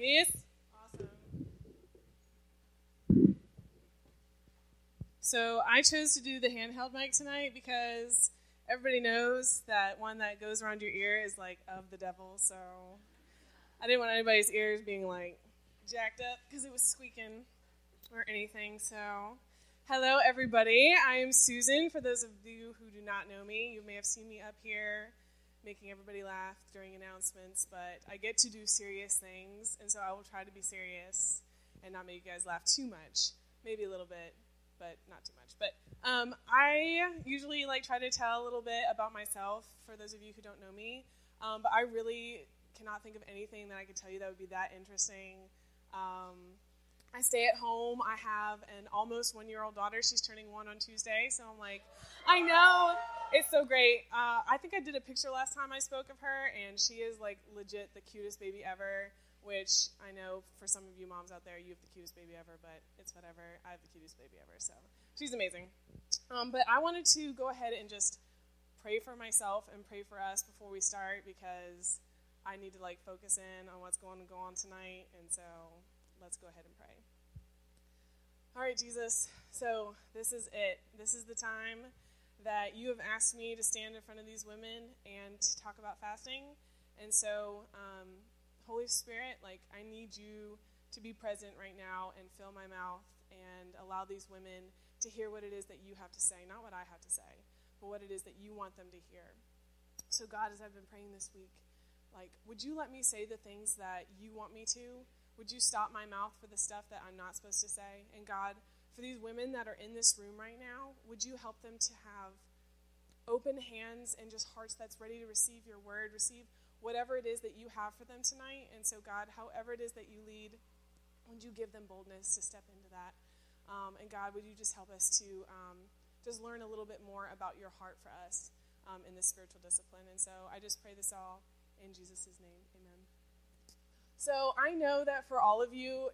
Yes. Awesome. So I chose to do the handheld mic tonight because everybody knows that one that goes around your ear is like of the devil. So I didn't want anybody's ears being like jacked up because it was squeaking or anything. So hello, everybody. I am Susan. For those of you who do not know me, you may have seen me up here making everybody laugh during announcements, but I get to do serious things, and so I will try to be serious and not make you guys laugh too much. Maybe a little bit, but not too much. But um, I usually like try to tell a little bit about myself for those of you who don't know me. Um, but I really cannot think of anything that I could tell you that would be that interesting. Um, I stay at home. I have an almost one year old daughter. She's turning one on Tuesday. So I'm like, I know. It's so great. Uh, I think I did a picture last time I spoke of her, and she is like legit the cutest baby ever. Which I know for some of you moms out there, you have the cutest baby ever, but it's whatever. I have the cutest baby ever. So she's amazing. Um, but I wanted to go ahead and just pray for myself and pray for us before we start because I need to like focus in on what's going to go on tonight. And so let's go ahead and pray. All right, Jesus. So this is it. This is the time that you have asked me to stand in front of these women and talk about fasting. And so, um, Holy Spirit, like, I need you to be present right now and fill my mouth and allow these women to hear what it is that you have to say, not what I have to say, but what it is that you want them to hear. So, God, as I've been praying this week, like, would you let me say the things that you want me to? Would you stop my mouth for the stuff that I'm not supposed to say? And God, for these women that are in this room right now, would you help them to have open hands and just hearts that's ready to receive your word, receive whatever it is that you have for them tonight. And so, God, however it is that you lead, would you give them boldness to step into that? Um, and God, would you just help us to um, just learn a little bit more about your heart for us um, in this spiritual discipline? And so I just pray this all in Jesus' name. Amen. So I know that for all of you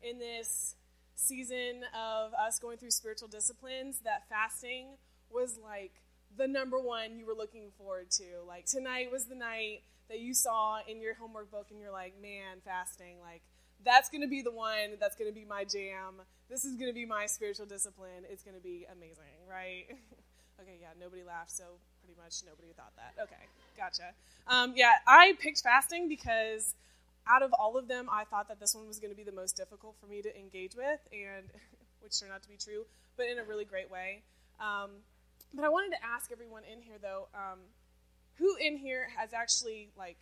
in this season of us going through spiritual disciplines, that fasting was like the number one you were looking forward to. Like tonight was the night that you saw in your homework book and you're like, man, fasting, like that's going to be the one that's going to be my jam. This is going to be my spiritual discipline. It's going to be amazing, right? okay, yeah, nobody laughed, so pretty much nobody thought that. Okay, gotcha. Um, yeah, I picked fasting because out of all of them, I thought that this one was going to be the most difficult for me to engage with, and which turned out to be true, but in a really great way. Um, but I wanted to ask everyone in here, though, um, who in here has actually like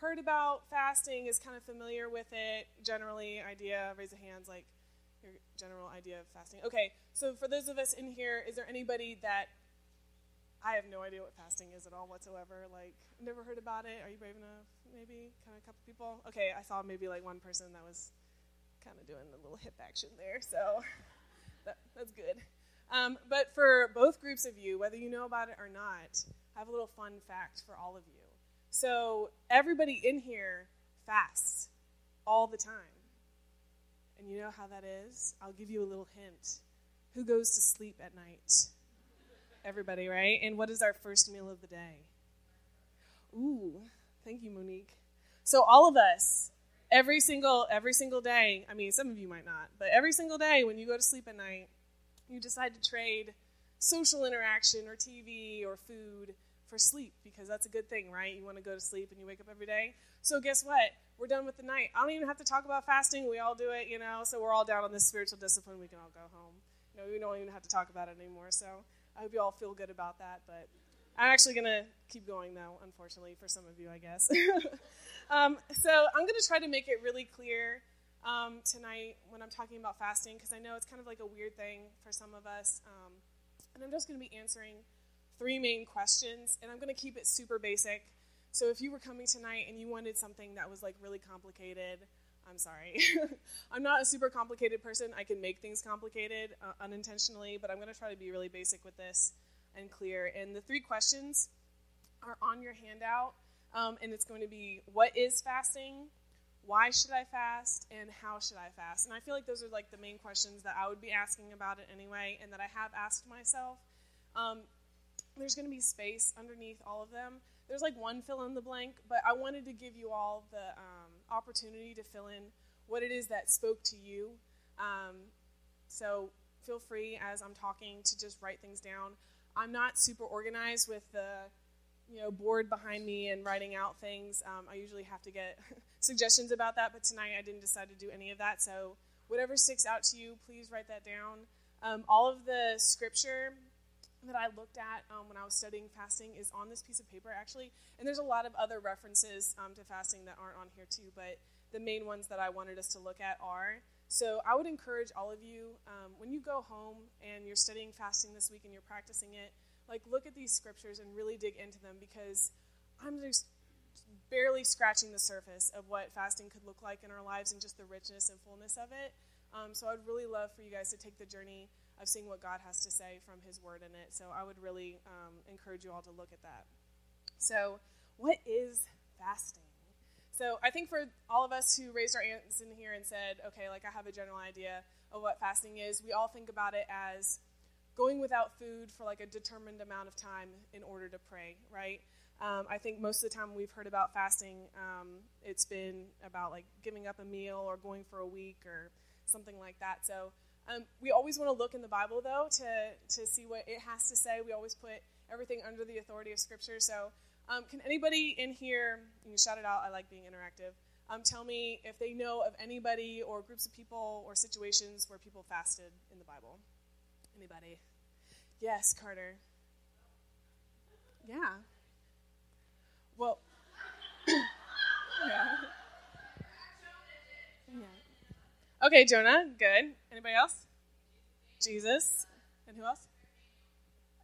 heard about fasting, is kind of familiar with it, generally, idea, raise a hands, like your general idea of fasting. Okay, so for those of us in here, is there anybody that I have no idea what fasting is at all whatsoever? Like, never heard about it. Are you brave enough? Maybe, kind of a couple people. Okay, I saw maybe like one person that was kind of doing the little hip action there, so that, that's good. Um, but for both groups of you, whether you know about it or not, I have a little fun fact for all of you. So, everybody in here fasts all the time. And you know how that is? I'll give you a little hint. Who goes to sleep at night? Everybody, right? And what is our first meal of the day? Ooh, thank you, Monique. So, all of us, every single every single day i mean some of you might not but every single day when you go to sleep at night you decide to trade social interaction or TV or food for sleep because that's a good thing, right? You want to go to sleep and you wake up every day. So guess what? We're done with the night. I don't even have to talk about fasting. We all do it, you know. So we're all down on this spiritual discipline. We can all go home. You know, we don't even have to talk about it anymore. So I hope you all feel good about that. But I'm actually going to keep going though, unfortunately, for some of you, I guess. um, so I'm going to try to make it really clear um, tonight when I'm talking about fasting because I know it's kind of like a weird thing for some of us. Um, and I'm just going to be answering three main questions, and I'm going to keep it super basic. So if you were coming tonight and you wanted something that was like really complicated, I'm sorry. I'm not a super complicated person. I can make things complicated uh, unintentionally, but I'm going to try to be really basic with this and clear. And the three questions are on your handout, um, and it's going to be what is fasting? why should I fast and how should I fast? And I feel like those are like the main questions that I would be asking about it anyway, and that I have asked myself. Um, there's going to be space underneath all of them. There's like one fill in the blank, but I wanted to give you all the um, opportunity to fill in what it is that spoke to you. Um, so feel free as I'm talking to just write things down. I'm not super organized with the you know board behind me and writing out things. Um, I usually have to get suggestions about that, but tonight I didn't decide to do any of that. So whatever sticks out to you, please write that down. Um, all of the scripture that I looked at um, when I was studying fasting is on this piece of paper, actually. And there's a lot of other references um, to fasting that aren't on here, too. But the main ones that I wanted us to look at are. So I would encourage all of you, um, when you go home and you're studying fasting this week and you're practicing it, like look at these scriptures and really dig into them because I'm just barely scratching the surface of what fasting could look like in our lives and just the richness and fullness of it. Um, so I'd really love for you guys to take the journey of seeing what God has to say from His Word in it. So I would really um, encourage you all to look at that. So, what is fasting? So I think for all of us who raised our hands in here and said, okay, like I have a general idea of what fasting is, we all think about it as going without food for like a determined amount of time in order to pray, right? Um, I think most of the time we've heard about fasting, um, it's been about like giving up a meal or going for a week or something like that. So um, we always want to look in the Bible though to to see what it has to say. We always put everything under the authority of Scripture. So um, can anybody in here, you can shout it out, I like being interactive, um, tell me if they know of anybody or groups of people or situations where people fasted in the Bible? Anybody? Yes, Carter. Yeah. Well, yeah. Okay, Jonah, good. Anybody else? Jesus. And who else?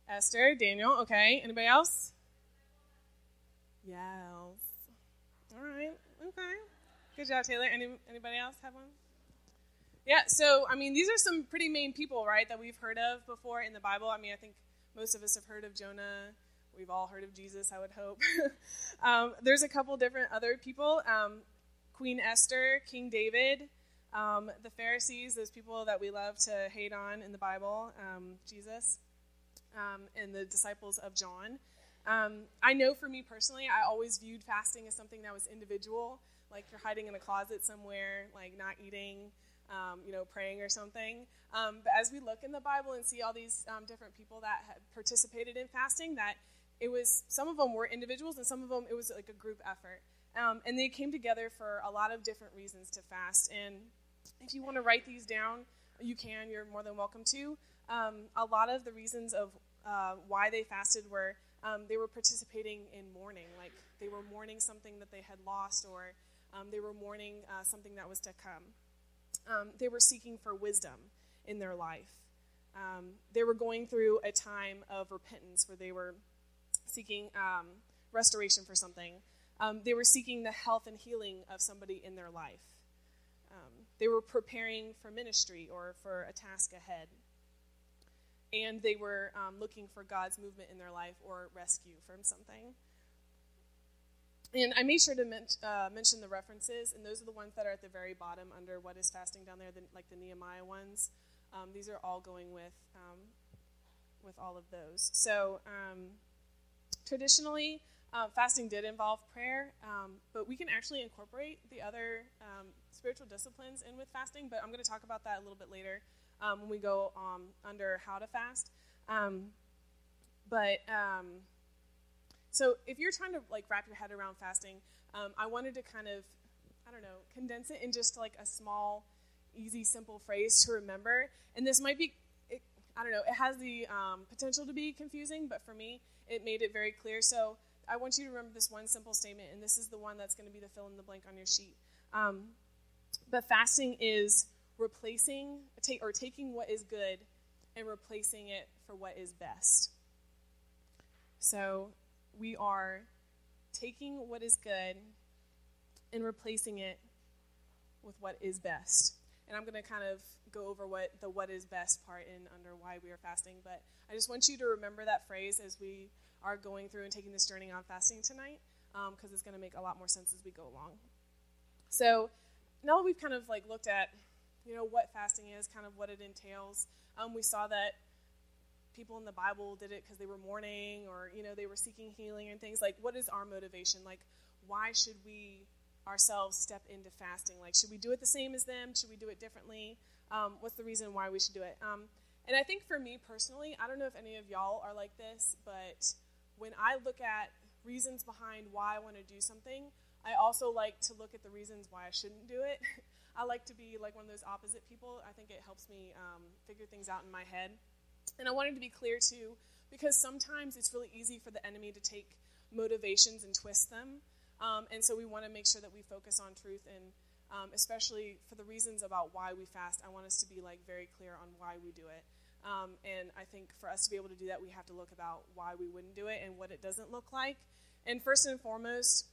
Esther, Daniel, okay. Anybody else? Yes. All right. Okay. Good job, Taylor. Any, anybody else have one? Yeah, so, I mean, these are some pretty main people, right, that we've heard of before in the Bible. I mean, I think most of us have heard of Jonah. We've all heard of Jesus, I would hope. um, there's a couple different other people um, Queen Esther, King David, um, the Pharisees, those people that we love to hate on in the Bible, um, Jesus, um, and the disciples of John. Um, I know for me personally, I always viewed fasting as something that was individual, like you're hiding in a closet somewhere, like not eating, um, you know, praying or something. Um, but as we look in the Bible and see all these different people that had participated in fasting, that it was some of them were individuals and some of them it was like a group effort. And they came together for a lot of different reasons to fast. And if you want to write these down, you can. You're more than welcome to. Um, a lot of the reasons of uh, why they fasted were um, they were participating in mourning, like they were mourning something that they had lost, or um, they were mourning uh, something that was to come. Um, they were seeking for wisdom in their life. Um, they were going through a time of repentance where they were seeking um, restoration for something. They were seeking the health and healing of somebody in their life. They were preparing for ministry or for a task ahead and they were um, looking for God's movement in their life or rescue from something. And I made sure to men- uh, mention the references, and those are the ones that are at the very bottom under what is fasting down there, the, like the Nehemiah ones. Um, these are all going with um, with all of those. So um, traditionally, uh, fasting did involve prayer, um, but we can actually incorporate the other um, spiritual disciplines in with fasting. But I'm going to talk about that a little bit later um, when we go um, under how to fast. Um, but um, so if you're trying to like wrap your head around fasting, um, I wanted to kind of, I don't know, condense it in just like a small, easy, simple phrase to remember. And this might be, it, I don't know, it has the um, potential to be confusing, but for me, it made it very clear. So I want you to remember this one simple statement, and this is the one that's going to be the fill in the blank on your sheet. Um, but fasting is replacing or taking what is good and replacing it for what is best. So we are taking what is good and replacing it with what is best. And I'm going to kind of go over what the what is best part in under why we are fasting, but I just want you to remember that phrase as we are going through and taking this journey on fasting tonight because um, it's going to make a lot more sense as we go along. So now that we've kind of like looked at you know, what fasting is, kind of what it entails. Um, we saw that people in the Bible did it because they were mourning or, you know, they were seeking healing and things. Like, what is our motivation? Like, why should we ourselves step into fasting. Like, should we do it the same as them? Should we do it differently? Um, what's the reason why we should do it? Um, and I think for me personally, I don't know if any of y'all are like this, but when I look at reasons behind why I want to do something, I also like to look at the reasons why I shouldn't do it. I like to be like one of those opposite people. I think it helps me um, figure things out in my head. And I wanted to be clear too, because sometimes it's really easy for the enemy to take motivations and twist them. Um, and so we want to make sure that we focus on truth and um, especially for the reasons about why we fast. I want us to be like very clear on why we do it. Um, and I think for us to be able to do that, we have to look about why we wouldn't do it and what it doesn't look like. And first and foremost,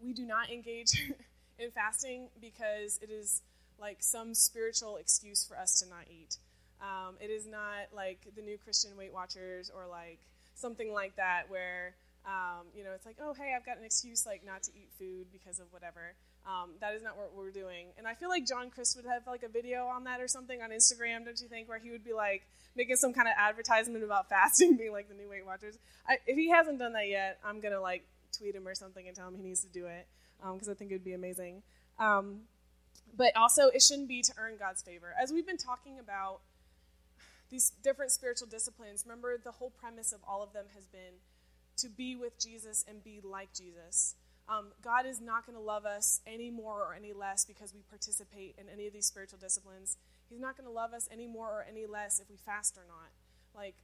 we do not engage in fasting because it is like some spiritual excuse for us to not eat. Um, it is not like the new Christian Weight Watchers or like something like that where um, you know it's like oh hey I've got an excuse like not to eat food because of whatever. Um, that is not what we're doing. And I feel like John Crist would have like a video on that or something on Instagram, don't you think, where he would be like making some kind of advertisement about fasting, being like the new Weight Watchers. I, if he hasn't done that yet, I'm gonna like tweet him or something and tell him he needs to do it because um, I think it would be amazing. Um, but also, it shouldn't be to earn God's favor. As we've been talking about these different spiritual disciplines, remember the whole premise of all of them has been to be with Jesus and be like Jesus. Um, God is not going to love us any more or any less because we participate in any of these spiritual disciplines. He's not going to love us any more or any less if we fast or not. Like,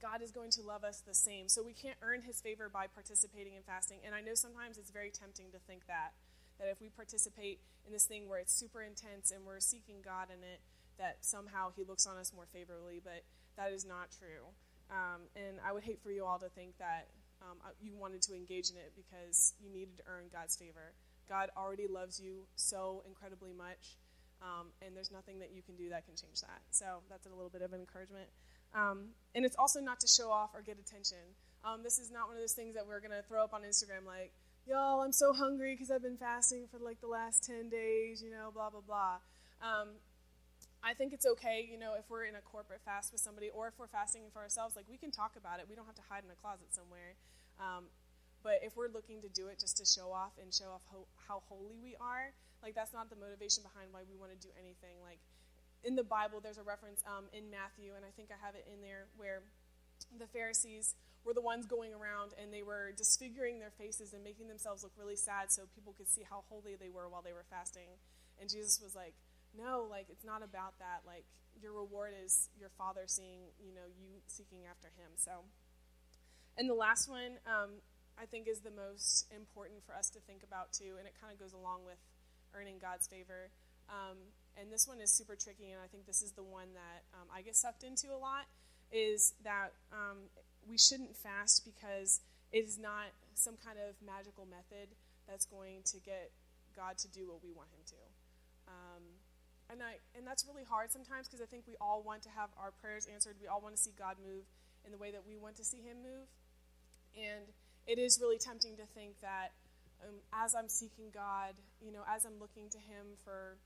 God is going to love us the same. So we can't earn his favor by participating in fasting. And I know sometimes it's very tempting to think that that if we participate in this thing where it's super intense and we're seeking God in it, that somehow he looks on us more favorably, but that is not true. Um, and I would hate for you all to think that um, uh, you wanted to engage in it because you needed to earn God's favor. God already loves you so incredibly much, um, and there's nothing that you can do that can change that. So that's a little bit of an encouragement. Um, and it's also not to show off or get attention. Um, this is not one of those things that we're going to throw up on Instagram like, y'all, I'm so hungry because I've been fasting for like the last 10 days, you know, blah, blah, blah. Um, I think it's okay, you know, if we're in a corporate fast with somebody or if we're fasting for ourselves, like we can talk about it. We don't have to hide in a closet somewhere. Um, but if we're looking to do it just to show off and show off ho- how holy we are, like that's not the motivation behind why we want to do anything. Like in the Bible, there's a reference um, in Matthew, and I think I have it in there, where the Pharisees were the ones going around and they were disfiguring their faces and making themselves look really sad so people could see how holy they were while they were fasting. And Jesus was like, No, like, it's not about that. Like, your reward is your Father seeing, you know, you seeking after Him. So, and the last one, um, I think, is the most important for us to think about too, and it kind of goes along with earning God's favor. Um, and this one is super tricky, and I think this is the one that um, I get sucked into a lot. Is that um, we shouldn't fast because it is not some kind of magical method that's going to get God to do what we want Him to. Um, and I and that's really hard sometimes because I think we all want to have our prayers answered. We all want to see God move in the way that we want to see Him move, and it is really tempting to think that um, as I'm seeking God, you know, as I'm looking to Him for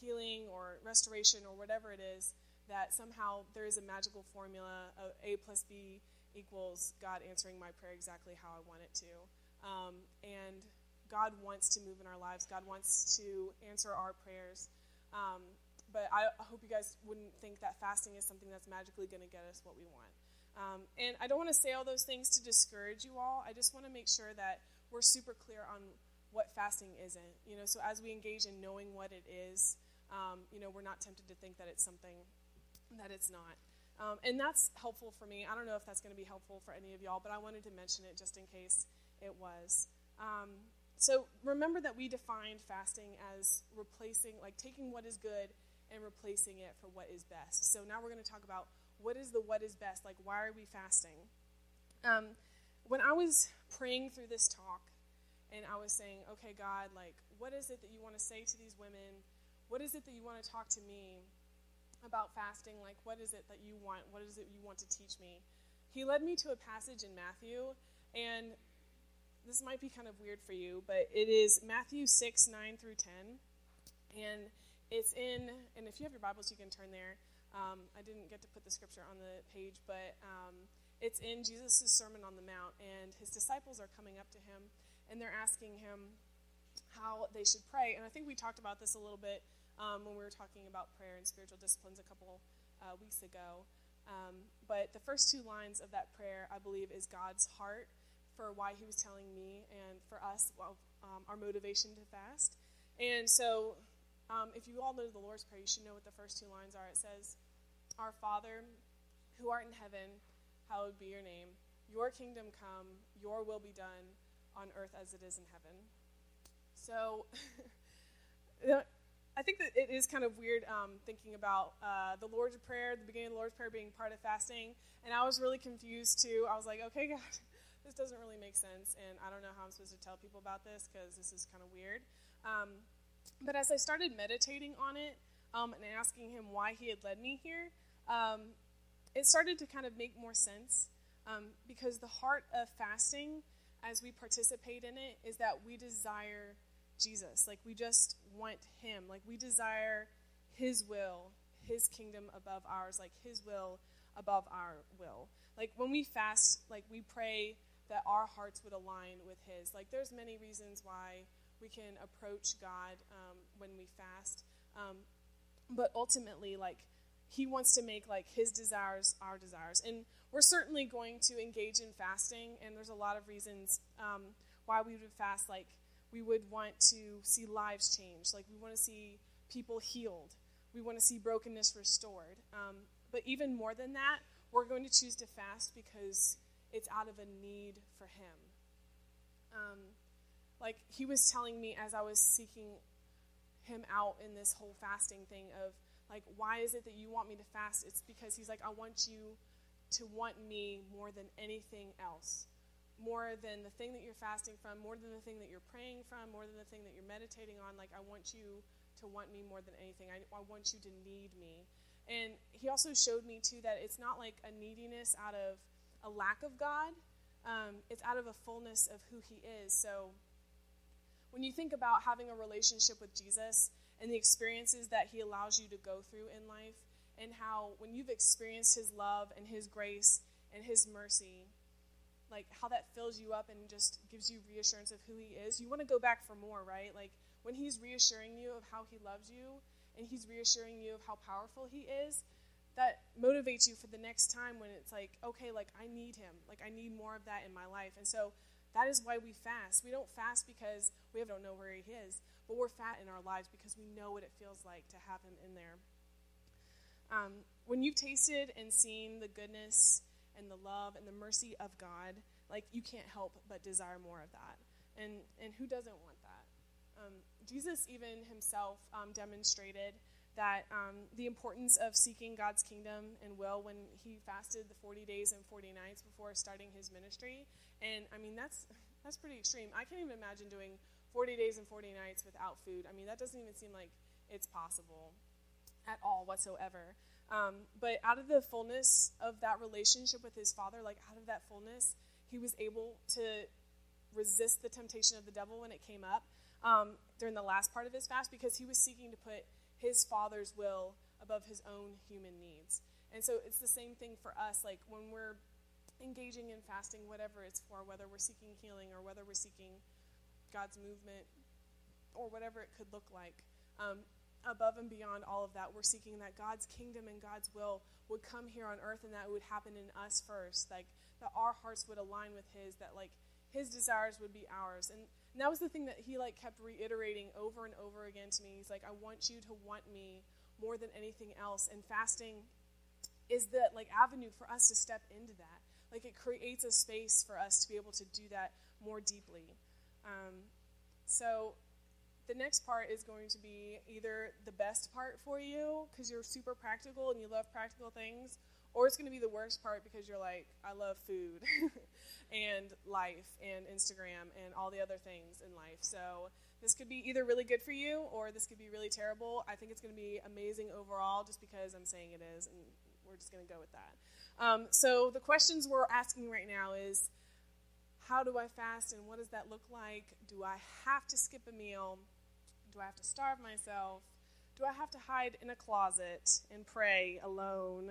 healing or restoration or whatever it is, that somehow there is a magical formula of A plus B equals God answering my prayer exactly how I want it to. Um, and God wants to move in our lives. God wants to answer our prayers. Um, but I, I, hope you guys wouldn't think that fasting is something that's magically going to get us what we want. Um, and I don't want to say all those things to discourage you all. I just want to make sure that we're super clear on what fasting isn't. You know, so as we engage in knowing what it is, um, you know, we're not tempted to think that it's something that it's not. Um, and that's helpful for me. I don't know if that's going to be helpful for any of y'all, but I wanted to mention it just in case it was. Um, so remember that we defined fasting as replacing, like taking what is good and replacing it for what is best. So now we're going to talk about what is the what is best. Like, why are we fasting? Um, when I was praying through this talk, and I was saying, okay, God, like, what is it that you want to say to these women? What is it that you want to talk to me? about fasting, like what is it that you want? What is it you want to teach me? He led me to a passage in Matthew, and this might be kind of weird for you, but it is Matthew 6, 9 through 10. And it's in, and if you have your Bibles, you can turn there. Um, I didn't get to put the scripture on the page, but um, it's in Jesus' Sermon on the Mount, and his disciples are coming up to him, and they're asking him, how they should pray. And I think we talked about this a little bit um, when we were talking about prayer and spiritual disciplines a couple uh, weeks ago. Um, but the first two lines of that prayer, I believe, is God's heart for why He was telling me and for us well, um, our motivation to fast. And so, um, if you all know the Lord's Prayer, you should know what the first two lines are. It says, Our Father, who art in heaven, hallowed be your name. Your kingdom come, your will be done on earth as it is in heaven. So, I think that it is kind of weird um, thinking about uh, the Lord's Prayer, the beginning of the Lord's Prayer being part of fasting. And I was really confused too. I was like, okay, God, this doesn't really make sense. And I don't know how I'm supposed to tell people about this because this is kind of weird. Um, but as I started meditating on it um, and asking Him why He had led me here, um, it started to kind of make more sense um, because the heart of fasting, as we participate in it, is that we desire Jesus. Like we just want Him. Like we desire His will, His kingdom above ours, like His will above our will. Like when we fast, like we pray that our hearts would align with His. Like there's many reasons why we can approach God um, when we fast, um, but ultimately, like He wants to make like His desires our desires, and we're certainly going to engage in fasting. And there's a lot of reasons um, why we would fast, like we would want to see lives changed. Like, we want to see people healed. We want to see brokenness restored. Um, but even more than that, we're going to choose to fast because it's out of a need for Him. Like, He was telling me as I was seeking Him out in this whole fasting thing of, like, why is it that you want me to fast? It's because He's like, I want you to want me more than anything else more than the thing that you're fasting from, more than the thing that you're praying from, more than the thing that you're meditating on. Like, I want you to want me more than anything. I, I want you to need me. And he also showed me, too, that it's not like a neediness out of a lack of God, um, it's out of a fullness of who he is. So, when you think about having a relationship with Jesus and the experiences that he allows you to go through in life, and how when you've experienced his love and his grace and his mercy, like how that fills you up and just gives you reassurance of who he is, you want to go back for more, right? Like when he's reassuring you of how he loves you and he's reassuring you of how powerful he is, that motivates you for the next time when it's like, okay, like I need him. Like I need more of that in my life. And so that is why we fast. We don't fast because we don't know where he is, but we're fat in our lives because we know what it feels like to have him in there. Um, when you've tasted and seen the goodness and the love and the mercy of God, like you can't help but desire more of that. And and who doesn't want that? Um, Jesus even himself um, demonstrated that um, the importance of seeking God's kingdom and will when he fasted the 40 days and 40 nights before starting his ministry. And I mean that's that's pretty extreme. I can't even imagine doing 40 days and 40 nights without food. I mean that doesn't even seem like it's possible at all whatsoever. Um, but out of the fullness of that relationship with his father, like out of that fullness, he was able to resist the temptation of the devil when it came up um, during the last part of his fast because he was seeking to put his father's will above his own human needs. And so it's the same thing for us. Like when we're engaging in fasting, whatever it's for, whether we're seeking healing or whether we're seeking God's movement or whatever it could look like, um, above and beyond all of that, we're seeking that God's kingdom and God's will would come here on earth and that it would happen in us first. Like that our hearts would align with his, that like his desires would be ours. And, and that was the thing that he like kept reiterating over and over again to me. He's like, I want you to want me more than anything else. And fasting is the like avenue for us to step into that. Like it creates a space for us to be able to do that more deeply. Um, so the next part is going to be either the best part for you because you're super practical and you love practical things, or it's going to be the worst part because you're like, I love food and life and Instagram and all the other things in life. So this could be either really good for you or this could be really terrible. I think it's going to be amazing overall just because I'm saying it is, and we're just going to go with that. Um, so the questions we're asking right now is how do I fast and what does that look like? Do I have to skip a meal? Do I have to starve myself? Do I have to hide in a closet and pray alone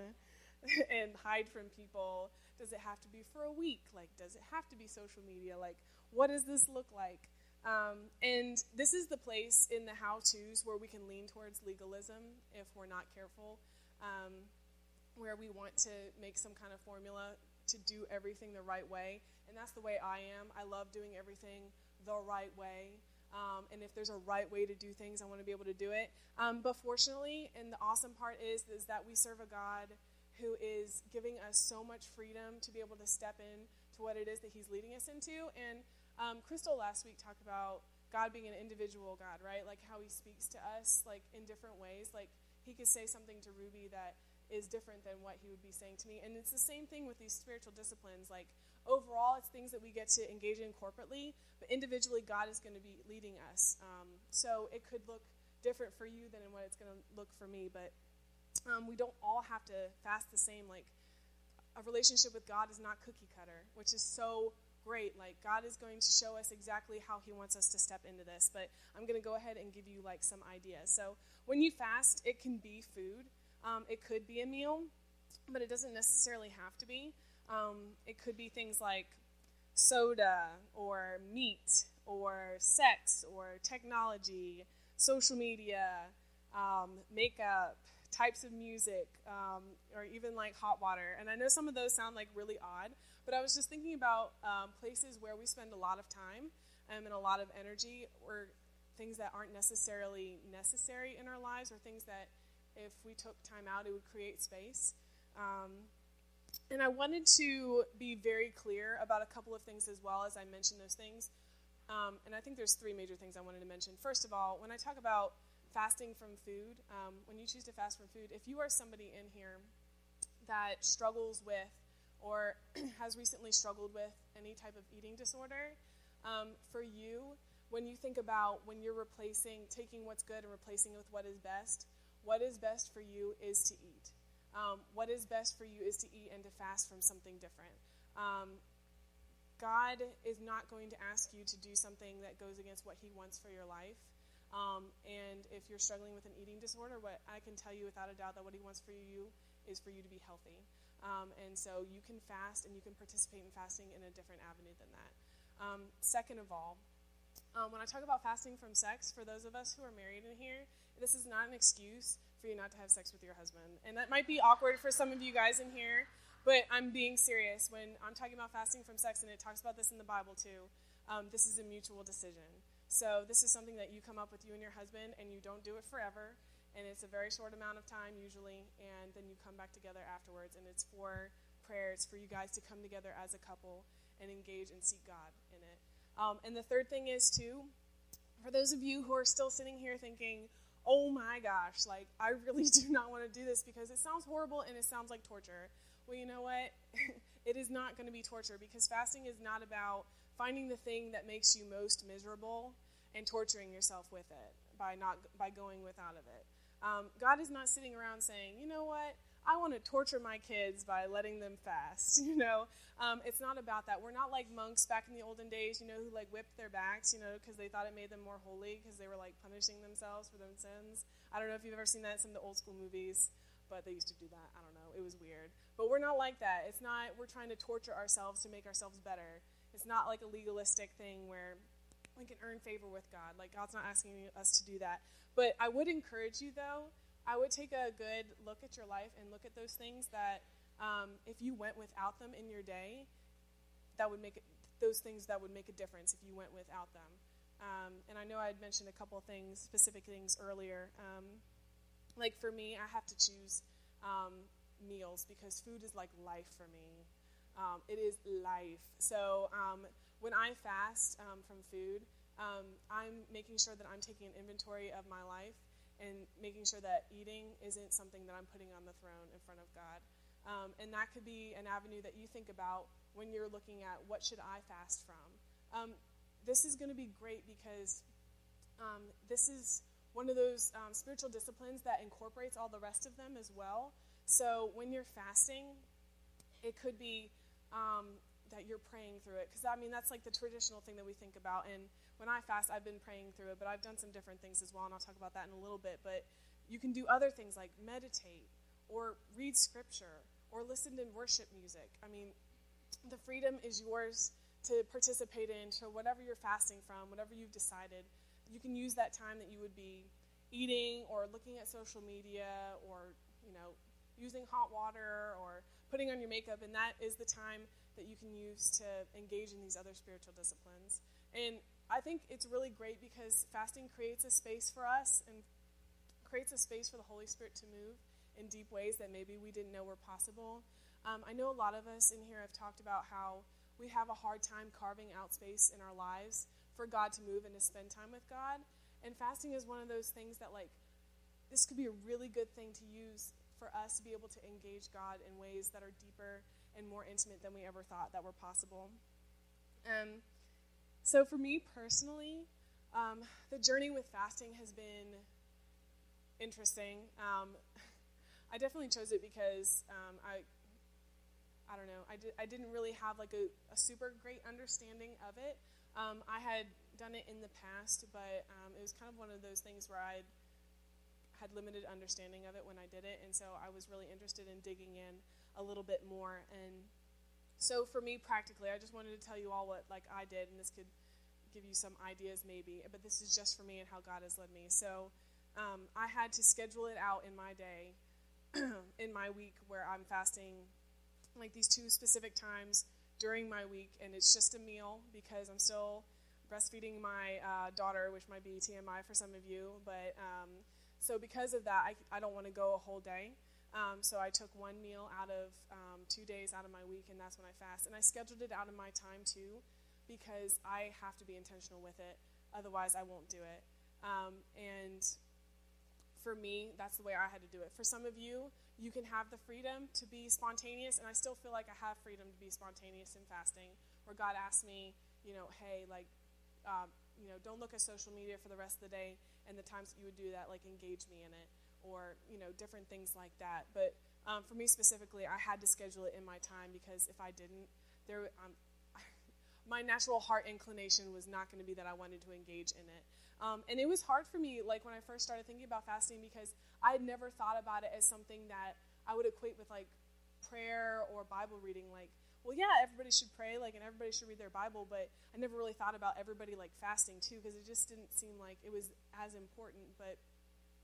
and hide from people? Does it have to be for a week? Like, does it have to be social media? Like, what does this look like? Um, and this is the place in the how to's where we can lean towards legalism if we're not careful, um, where we want to make some kind of formula to do everything the right way. And that's the way I am. I love doing everything the right way. Um, and if there's a right way to do things, I want to be able to do it. Um, but fortunately, and the awesome part is, is that we serve a God who is giving us so much freedom to be able to step in to what it is that He's leading us into. And um, Crystal last week talked about God being an individual God, right? Like how He speaks to us, like in different ways. Like He could say something to Ruby that is different than what He would be saying to me. And it's the same thing with these spiritual disciplines. Like overall, it's things that we get to engage in corporately, but individually, God is going to be leading us. Um, so it could look different for you than in what it's going to look for me, but um, we don't all have to fast the same. Like a relationship with God is not cookie cutter, which is so great. Like, God is going to show us exactly how He wants us to step into this. But I'm going to go ahead and give you, like, some ideas. So, when you fast, it can be food, um, it could be a meal, but it doesn't necessarily have to be. Um, it could be things like soda or meat or sex or technology, social media, um, makeup, types of music, um, or even like hot water. And I know some of those sound like really odd, but I was just thinking about um, places where we spend a lot of time um, and a lot of energy, or things that aren't necessarily necessary in our lives, or things that if we took time out, it would create space. Um, and I wanted to be very clear about a couple of things as well as I mention those things. Um, and I think there's three major things I wanted to mention. First of all, when I talk about fasting from food, um, when you choose to fast from food, if you are somebody in here that struggles with or has recently struggled with any type of eating disorder, um, for you, when you think about when you're replacing, taking what's good and replacing it with what is best, what is best for you is to eat. Um, what is best for you is to eat and to fast from something different. Um, God is not going to ask you to do something that goes against what He wants for your life. Um, and if you're struggling with an eating disorder, what I can tell you without a doubt that what He wants for you is for you to be healthy. Um, and so you can fast and you can participate in fasting in a different avenue than that. Um, second of all, um, when I talk about fasting from sex, for those of us who are married in here, this is not an excuse for you not to have sex with your husband. And that might be awkward for some of you guys in here, but I'm being serious. When I'm talking about fasting from sex, and it talks about this in the Bible too, um, this is a mutual decision. So this is something that you come up with you and your husband, and you don't do it forever and it's a very short amount of time usually, and then you come back together afterwards, and it's for prayer. It's for you guys to come together as a couple and engage and seek God in it. Um, and the third thing is too, for those of you who are still sitting here thinking, "Oh my gosh, like I really do not want to do this because it sounds horrible and it sounds like torture." Well, you know what? it is not going to be torture because fasting is not about finding the thing that makes you most miserable and torturing yourself with it by not by going without of it. Um, God is not sitting around saying, you know what, I want to torture my kids by letting them fast. You know, um, it's not about that. We're not like monks back in the olden days, you know, who like whipped their backs, you know, because they thought it made them more holy because they were like punishing themselves for their sins. I don't know if you've ever seen that in some of the old school movies, but they used to do that. I don't know. It was weird. But we're not like that. It's not, we're trying to torture ourselves to make ourselves better. It's not like a legalistic thing where we can earn favor with God. Like, God's not asking us to do that. But I would encourage you, though, I would take a good look at your life and look at those things that um, if you went without them in your day, that would make it, those things that would make a difference if you went without them. Um, and I know I had mentioned a couple things, specific things earlier. Um, like for me, I have to choose um, meals because food is like life for me. Um, it is life. So um, when I fast from food, um, I'm making sure that I'm taking an inventory of my life and making sure that eating isn't something that I'm putting on the throne in front of God. Um, and that could be an avenue that you think about when you're looking at what should I fast from. Um, this is going to be great because um, this is one of those um, spiritual disciplines that incorporates all the rest of them as well. So when you're fasting, it could be um, that you're praying through it because I mean that's like the traditional thing that we think about and when I fast, I've been praying through it, but I've done some different things as well, and I'll talk about that in a little bit. But you can do other things like meditate or read scripture or listen to worship music. I mean, the freedom is yours to participate in, to whatever you're fasting from, whatever you've decided. You can use that time that you would be eating or looking at social media or, you know, using hot water or putting on your makeup, and that is the time that you can use to engage in these other spiritual disciplines. And I think it's really great because fasting creates a space for us and creates a space for the Holy Spirit to move in deep ways that maybe we didn't know were possible. Um, I know a lot of us in here have talked about how we have a hard time carving out space in our lives for God to move and to spend time with God. And fasting is one of those things that, like, this could be a really good thing to use for us to be able to engage God in ways that are deeper and more intimate than we ever thought that were possible. Um, so, for me personally, um, the journey with fasting has been interesting. Um, I definitely chose it because um, I, I don't know, I, di- I didn't really have like a, a super great understanding of it. Um, I had done it in the past, but um, it was kind of one of those things where I had limited understanding of it when I did it, and so I was really interested in digging in a little bit more. And so for me, practically, I just wanted to tell you all what like I did, and this could give you some ideas maybe, but this is just for me and how God has led me. So um, I had to schedule it out in my day, in my week where I'm fasting, like these two specific times during my week, and it's just a meal because I'm still breastfeeding my uh, daughter, which might be TMI for some of you, but um, so because of that, I, I don't want to go a whole day. Um, so I took one meal out of um, two days out of my week, and that's when I fast. And I scheduled it out of my time too, because I have to be intentional with it. Otherwise, I won't do it. Um, and for me, that's the way I had to do it. For some of you, you can have the freedom to be spontaneous, and I still feel like I have freedom to be spontaneous in fasting, where God asks me, you know, hey, like, um, you know, don't look at social media for the rest of the day, and the times that you would do that, like, engage me in it or you know different things like that. But um, for me specifically, I had to schedule it in my time because if I didn't, there um, my natural heart inclination was not going to be that I wanted to engage in it. Um, and it was hard for me, like when I first started thinking about fasting, because I had never thought about it as something that I would equate with like prayer or Bible reading. Like, well, yeah, everybody should pray, like, and everybody should read their Bible, but I never really thought about everybody like fasting too, because it just didn't seem like it was as important. But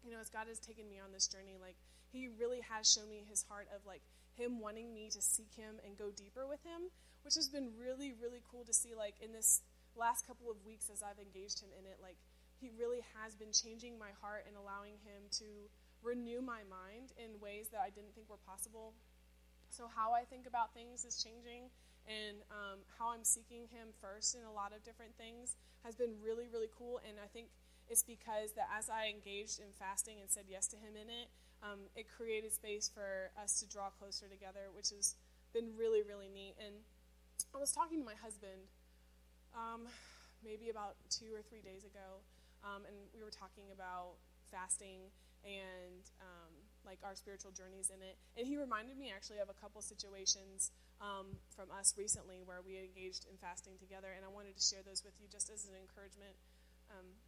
you know, as God has taken me on this journey, like He really has shown me His heart of like Him wanting me to seek Him and go deeper with Him, which has been really, really cool to see. Like in this last couple of weeks, as I've engaged Him in it, like He really has been changing my heart and allowing Him to renew my mind in ways that I didn't think were possible. So how I think about things is changing, and um, how I'm seeking Him first in a lot of different things has been really, really cool. And I think it's because that as I engaged in fasting and said yes to Him in it, um, it created space for us to draw closer together, which has been really, really neat. And I was talking to my husband um, maybe about two or three days ago, um, and we were talking about fasting and um, like our spiritual journeys in it. And he reminded me actually of a couple situations um, from us recently where we engaged in fasting together, and I wanted to share those with you just as an encouragement. Um,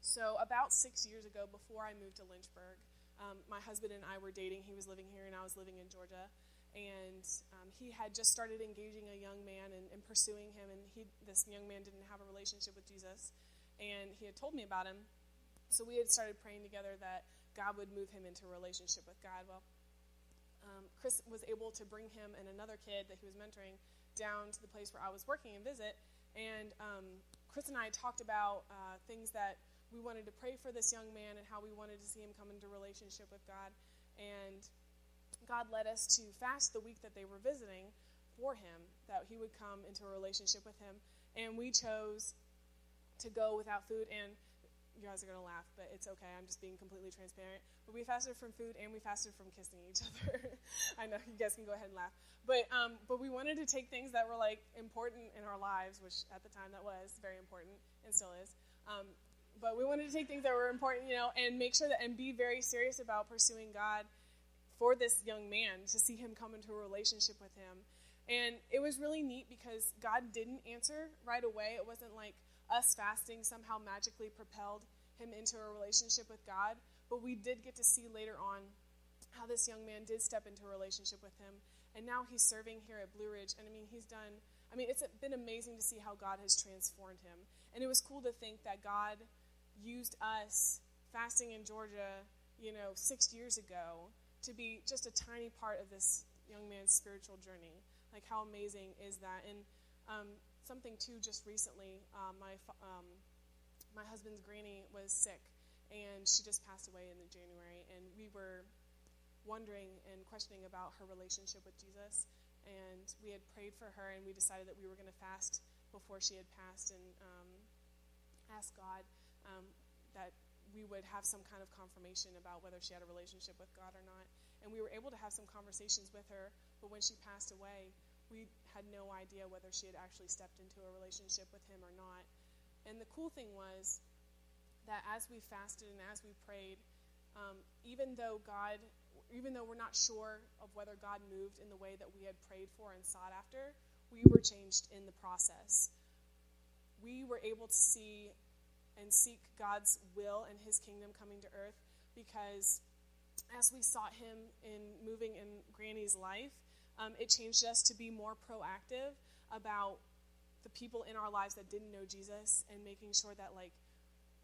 so, about six years ago, before I moved to Lynchburg, um, my husband and I were dating. He was living here, and I was living in Georgia. And um, he had just started engaging a young man and, and pursuing him. And he, this young man didn't have a relationship with Jesus. And he had told me about him. So we had started praying together that God would move him into a relationship with God. Well, um, Chris was able to bring him and another kid that he was mentoring down to the place where I was working and visit. And um, Chris and I talked about uh, things that we wanted to pray for this young man and how we wanted to see him come into relationship with God. And God led us to fast the week that they were visiting for him, that he would come into a relationship with him. And we chose to go without food. And you guys are going to laugh, but it's okay. I'm just being completely transparent. But we fasted from food and we fasted from kissing each other. I know you guys can go ahead and laugh. But, um, but we wanted to take things that were like important in our lives, which at the time that was very important and still is. Um, but we wanted to take things that were important, you know, and make sure that and be very serious about pursuing God for this young man to see him come into a relationship with him. And it was really neat because God didn't answer right away. It wasn't like us fasting somehow magically propelled him into a relationship with God, but we did get to see later on how this young man did step into a relationship with him. And now he's serving here at Blue Ridge. And I mean, he's done I mean, it's been amazing to see how God has transformed him. And it was cool to think that God used us fasting in Georgia, you know, six years ago to be just a tiny part of this young man's spiritual journey. Like, how amazing is that? And um, something, too, just recently, um, my, um, my husband's granny was sick, and she just passed away in January. And we were wondering and questioning about her relationship with Jesus and we had prayed for her, and we decided that we were going to fast before she had passed and um, ask God um, that we would have some kind of confirmation about whether she had a relationship with God or not. And we were able to have some conversations with her, but when she passed away, we had no idea whether she had actually stepped into a relationship with him or not. And the cool thing was that as we fasted and as we prayed, um, even though God even though we're not sure of whether God moved in the way that we had prayed for and sought after, we were changed in the process. We were able to see and seek God's will and His kingdom coming to earth because as we sought Him in moving in Granny's life, um, it changed us to be more proactive about the people in our lives that didn't know Jesus and making sure that, like,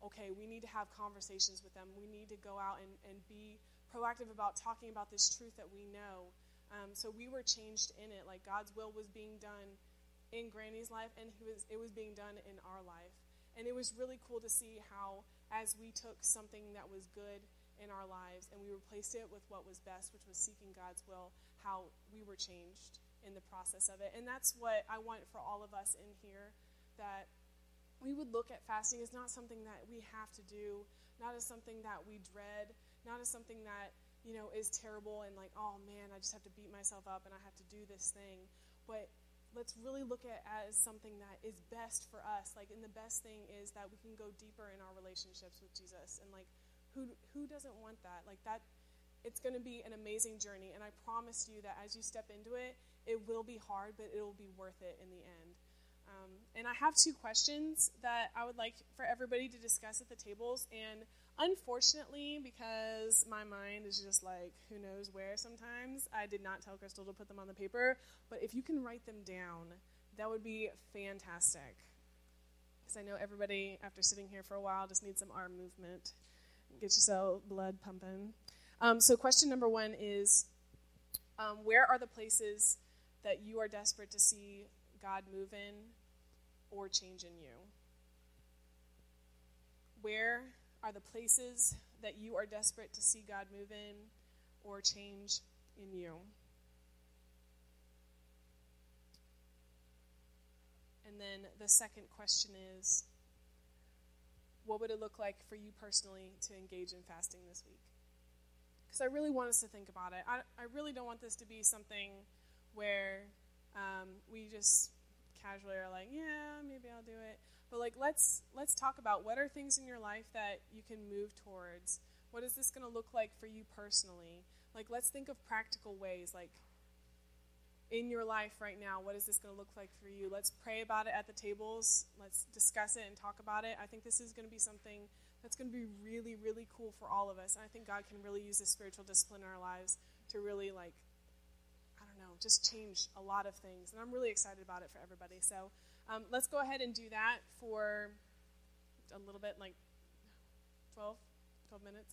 okay, we need to have conversations with them. We need to go out and, and be proactive about talking about this truth that we know. Um, so we were changed in it. Like God's will was being done in Granny's life, and was, it was being done in our life. And it was really cool to see how, as we took something that was good in our lives and we replaced it with what was best, which was seeking God's will, how we were changed in the process of it. And that's what I want for all of us in here that we would look at fasting as not something that we have to do, not as something that we dread, not as something that, you know, is terrible and like, oh man, I just have to beat myself up and I have to do this thing. But let's really look at as something that is best for us. Like, and the best thing is that we can go deeper in our relationships with Jesus. And like, who who doesn't want that? Like that, it's going to be an amazing journey. And I promise you that as you step into it, it will be hard, but it will be worth it in the end. Um, and I have two questions that I would like for everybody to discuss at the tables. And Unfortunately, because my mind is just like who knows where sometimes, I did not tell Crystal to put them on the paper. But if you can write them down, that would be fantastic. Because I know everybody, after sitting here for a while, just needs some arm movement. Get yourself blood pumping. Um, so, question number one is um, Where are the places that you are desperate to see God move in or change in you? Where are the places that you are desperate to see God move in or change in you. And then the second question is what would it look like for you personally to engage in fasting this week? Because I really want us to think about it. I, I really don't want this to be something where um, we just casually are like, yeah, maybe I'll do it. But like let's let's talk about what are things in your life that you can move towards. What is this going to look like for you personally? Like let's think of practical ways like in your life right now, what is this going to look like for you? Let's pray about it at the tables. Let's discuss it and talk about it. I think this is going to be something that's going to be really, really cool for all of us. And I think God can really use this spiritual discipline in our lives to really, like, I don't know, just change a lot of things. And I'm really excited about it for everybody. So, um, let's go ahead and do that for a little bit, like 12, 12 minutes.